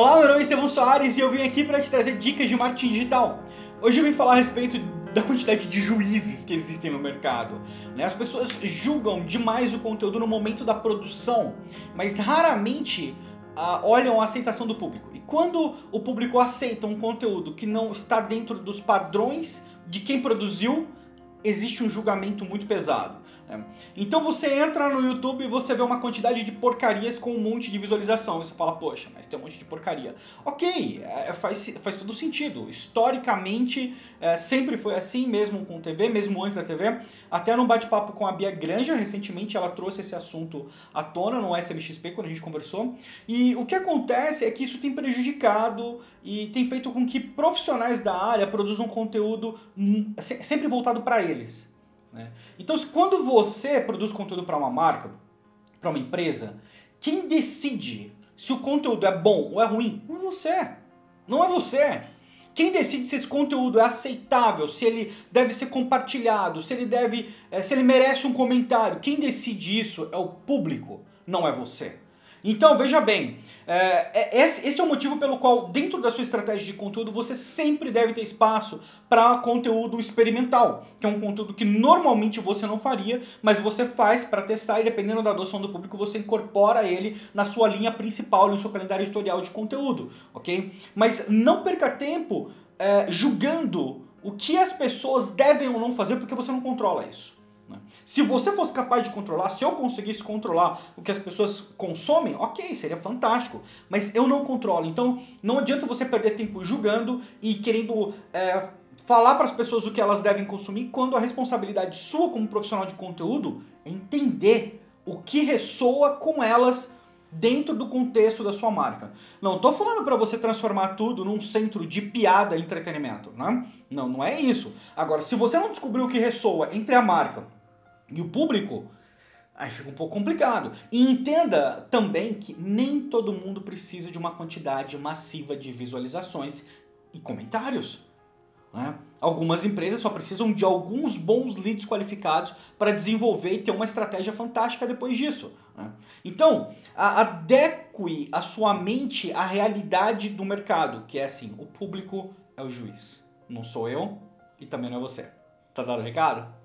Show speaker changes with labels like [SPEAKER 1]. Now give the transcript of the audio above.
[SPEAKER 1] Olá, meu nome é Estevão Soares e eu vim aqui para te trazer dicas de marketing digital. Hoje eu vim falar a respeito da quantidade de juízes que existem no mercado. Né? As pessoas julgam demais o conteúdo no momento da produção, mas raramente uh, olham a aceitação do público. E quando o público aceita um conteúdo que não está dentro dos padrões de quem produziu, existe um julgamento muito pesado. Né? Então você entra no YouTube e você vê uma quantidade de porcarias com um monte de visualização. Você fala, poxa, mas tem um monte de porcaria. Ok, é, faz, faz todo sentido. Historicamente, é, sempre foi assim, mesmo com TV, mesmo antes da TV. Até num bate-papo com a Bia Granja, recentemente, ela trouxe esse assunto à tona no SLXP, quando a gente conversou. E o que acontece é que isso tem prejudicado e tem feito com que profissionais da área produzam conteúdo hum, sempre voltado para eles. Né? Então, quando você produz conteúdo para uma marca, para uma empresa, quem decide se o conteúdo é bom ou é ruim não é você. Não é você. Quem decide se esse conteúdo é aceitável, se ele deve ser compartilhado, se ele deve, eh, se ele merece um comentário, quem decide isso é o público, não é você. Então, veja bem, é, é, esse é o motivo pelo qual, dentro da sua estratégia de conteúdo, você sempre deve ter espaço para conteúdo experimental, que é um conteúdo que normalmente você não faria, mas você faz para testar e, dependendo da adoção do público, você incorpora ele na sua linha principal, no seu calendário editorial de conteúdo, ok? Mas não perca tempo é, julgando o que as pessoas devem ou não fazer, porque você não controla isso. Né? Se você fosse capaz de controlar, se eu conseguisse controlar o que as pessoas consomem, ok, seria fantástico. Mas eu não controlo. Então não adianta você perder tempo julgando e querendo é, falar para as pessoas o que elas devem consumir, quando a responsabilidade sua como profissional de conteúdo é entender o que ressoa com elas dentro do contexto da sua marca. Não estou falando para você transformar tudo num centro de piada e entretenimento, né? Não, não é isso. Agora, se você não descobriu o que ressoa entre a marca e o público, aí fica um pouco complicado. E entenda também que nem todo mundo precisa de uma quantidade massiva de visualizações e comentários. Né? Algumas empresas só precisam de alguns bons leads qualificados para desenvolver e ter uma estratégia fantástica depois disso. Né? Então, adeque a sua mente à realidade do mercado, que é assim: o público é o juiz. Não sou eu e também não é você. Tá dado o recado?